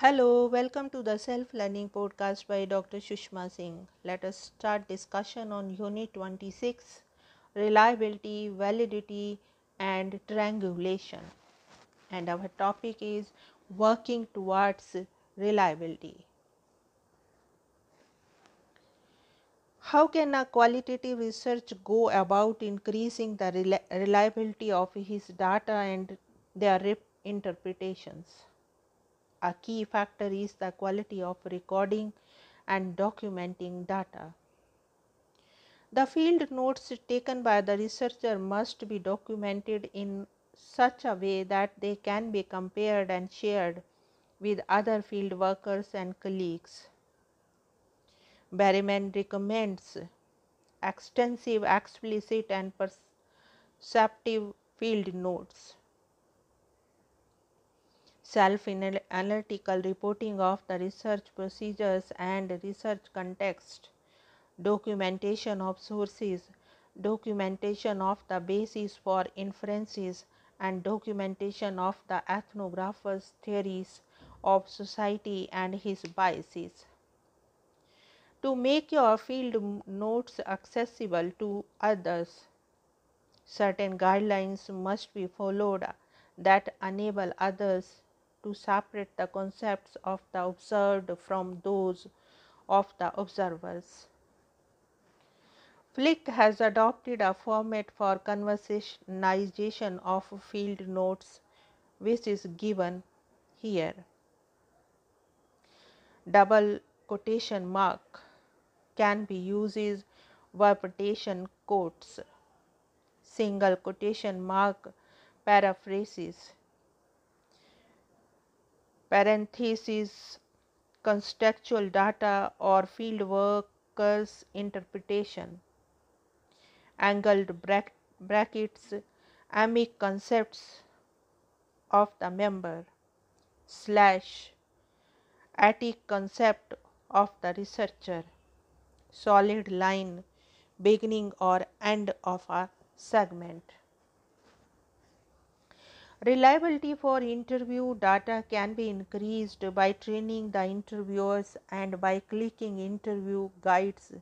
Hello, welcome to the Self Learning Podcast by Dr. Sushma Singh. Let us start discussion on Unit 26 Reliability, Validity, and Triangulation. And our topic is Working towards Reliability. How can a qualitative research go about increasing the reliability of his data and their interpretations? A key factor is the quality of recording and documenting data. The field notes taken by the researcher must be documented in such a way that they can be compared and shared with other field workers and colleagues. Berryman recommends extensive, explicit, and perceptive field notes self-analytical reporting of the research procedures and research context, documentation of sources, documentation of the basis for inferences and documentation of the ethnographer's theories of society and his biases. To make your field notes accessible to others, certain guidelines must be followed that enable others to separate the concepts of the observed from those of the observers. Flick has adopted a format for conversationization of field notes which is given here. Double quotation mark can be used verbatim quotes. Single quotation mark paraphrases parentheses, contextual data or field workers interpretation, angled brackets, emic concepts of the member, slash, etic concept of the researcher, solid line, beginning or end of a segment. Reliability for interview data can be increased by training the interviewers and by clicking interview guides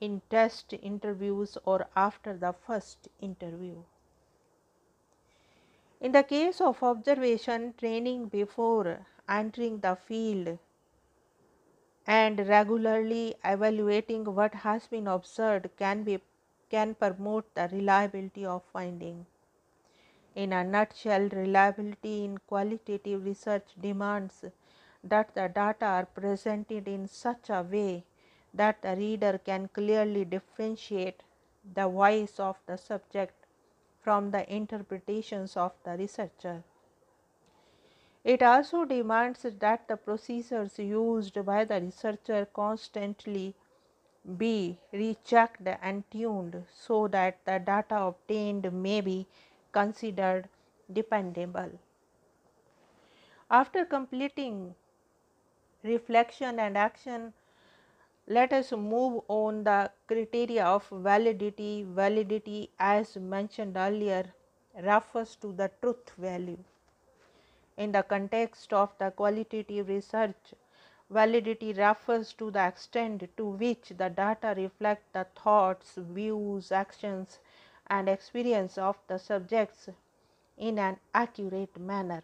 in test interviews or after the first interview. In the case of observation, training before entering the field and regularly evaluating what has been observed can be can promote the reliability of finding. In a nutshell, reliability in qualitative research demands that the data are presented in such a way that the reader can clearly differentiate the voice of the subject from the interpretations of the researcher. It also demands that the procedures used by the researcher constantly be rechecked and tuned so that the data obtained may be considered dependable. After completing reflection and action, let us move on the criteria of validity. Validity as mentioned earlier refers to the truth value. In the context of the qualitative research, validity refers to the extent to which the data reflect the thoughts, views, actions and experience of the subjects in an accurate manner.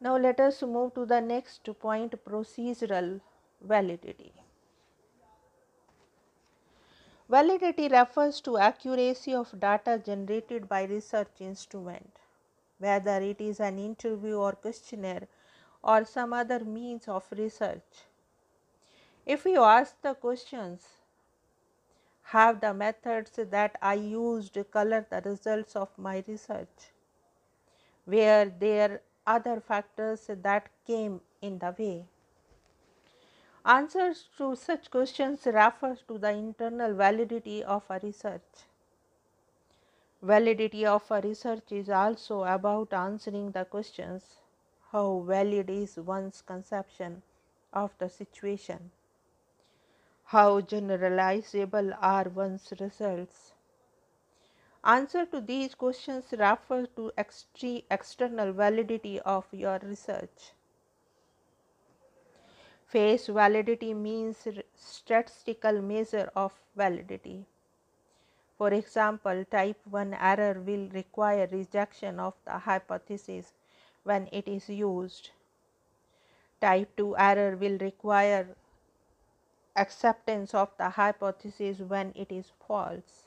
Now, let us move to the next point procedural validity. Validity refers to accuracy of data generated by research instrument, whether it is an interview or questionnaire or some other means of research. If you ask the questions have the methods that I used color the results of my research? Were there other factors that came in the way? Answers to such questions refer to the internal validity of a research. Validity of a research is also about answering the questions how valid is one's conception of the situation how generalizable are one's results? Answer to these questions refer to external validity of your research. Face validity means statistical measure of validity. For example, type 1 error will require rejection of the hypothesis when it is used. Type 2 error will require acceptance of the hypothesis when it is false.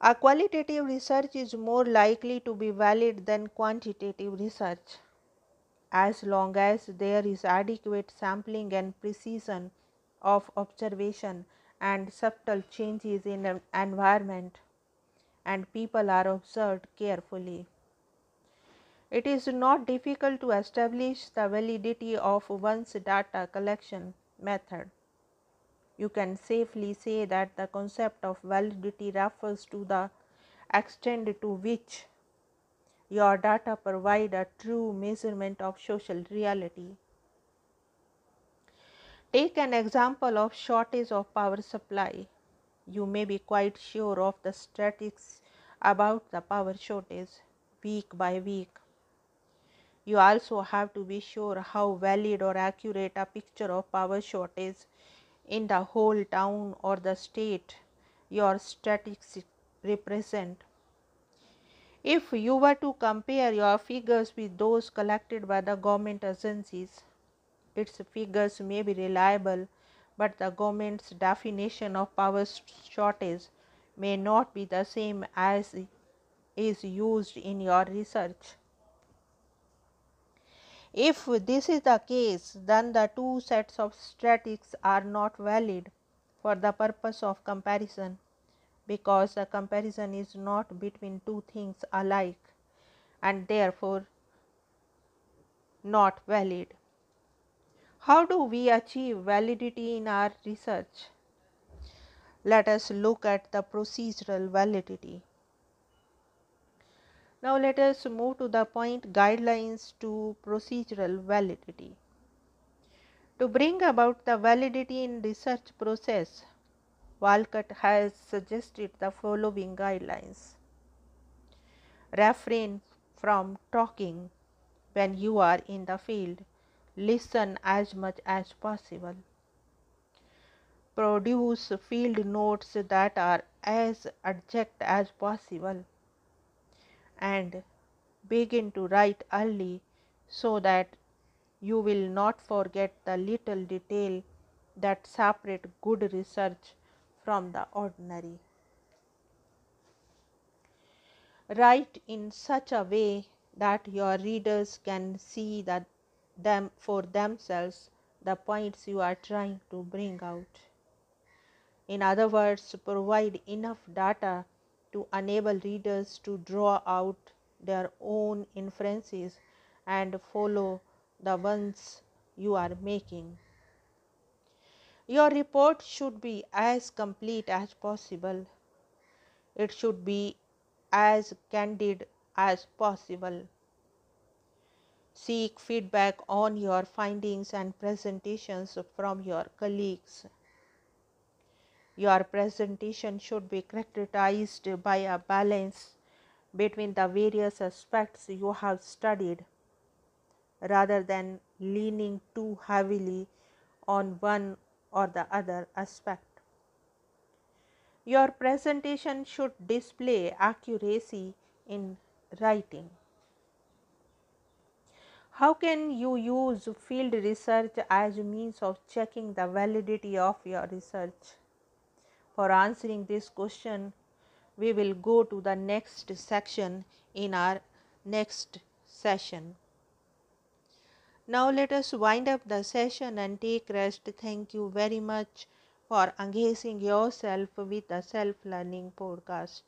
A qualitative research is more likely to be valid than quantitative research as long as there is adequate sampling and precision of observation and subtle changes in an environment and people are observed carefully. It is not difficult to establish the validity of one's data collection method you can safely say that the concept of validity refers to the extent to which your data provide a true measurement of social reality. Take an example of shortage of power supply. You may be quite sure of the statistics about the power shortage week by week. You also have to be sure how valid or accurate a picture of power shortage in the whole town or the state your statistics represent. If you were to compare your figures with those collected by the government agencies, its figures may be reliable, but the government's definition of power shortage may not be the same as is used in your research. If this is the case, then the two sets of statistics are not valid for the purpose of comparison because the comparison is not between two things alike and therefore not valid. How do we achieve validity in our research? Let us look at the procedural validity. Now, let us move to the point guidelines to procedural validity. To bring about the validity in research process, Wolcott has suggested the following guidelines. Refrain from talking when you are in the field. Listen as much as possible. Produce field notes that are as exact as possible and begin to write early so that you will not forget the little detail that separate good research from the ordinary. Write in such a way that your readers can see that them for themselves the points you are trying to bring out. In other words, provide enough data to enable readers to draw out their own inferences and follow the ones you are making. Your report should be as complete as possible. It should be as candid as possible. Seek feedback on your findings and presentations from your colleagues. Your presentation should be characterized by a balance between the various aspects you have studied rather than leaning too heavily on one or the other aspect. Your presentation should display accuracy in writing. How can you use field research as a means of checking the validity of your research? For answering this question, we will go to the next section in our next session. Now, let us wind up the session and take rest. Thank you very much for engaging yourself with the self learning podcast.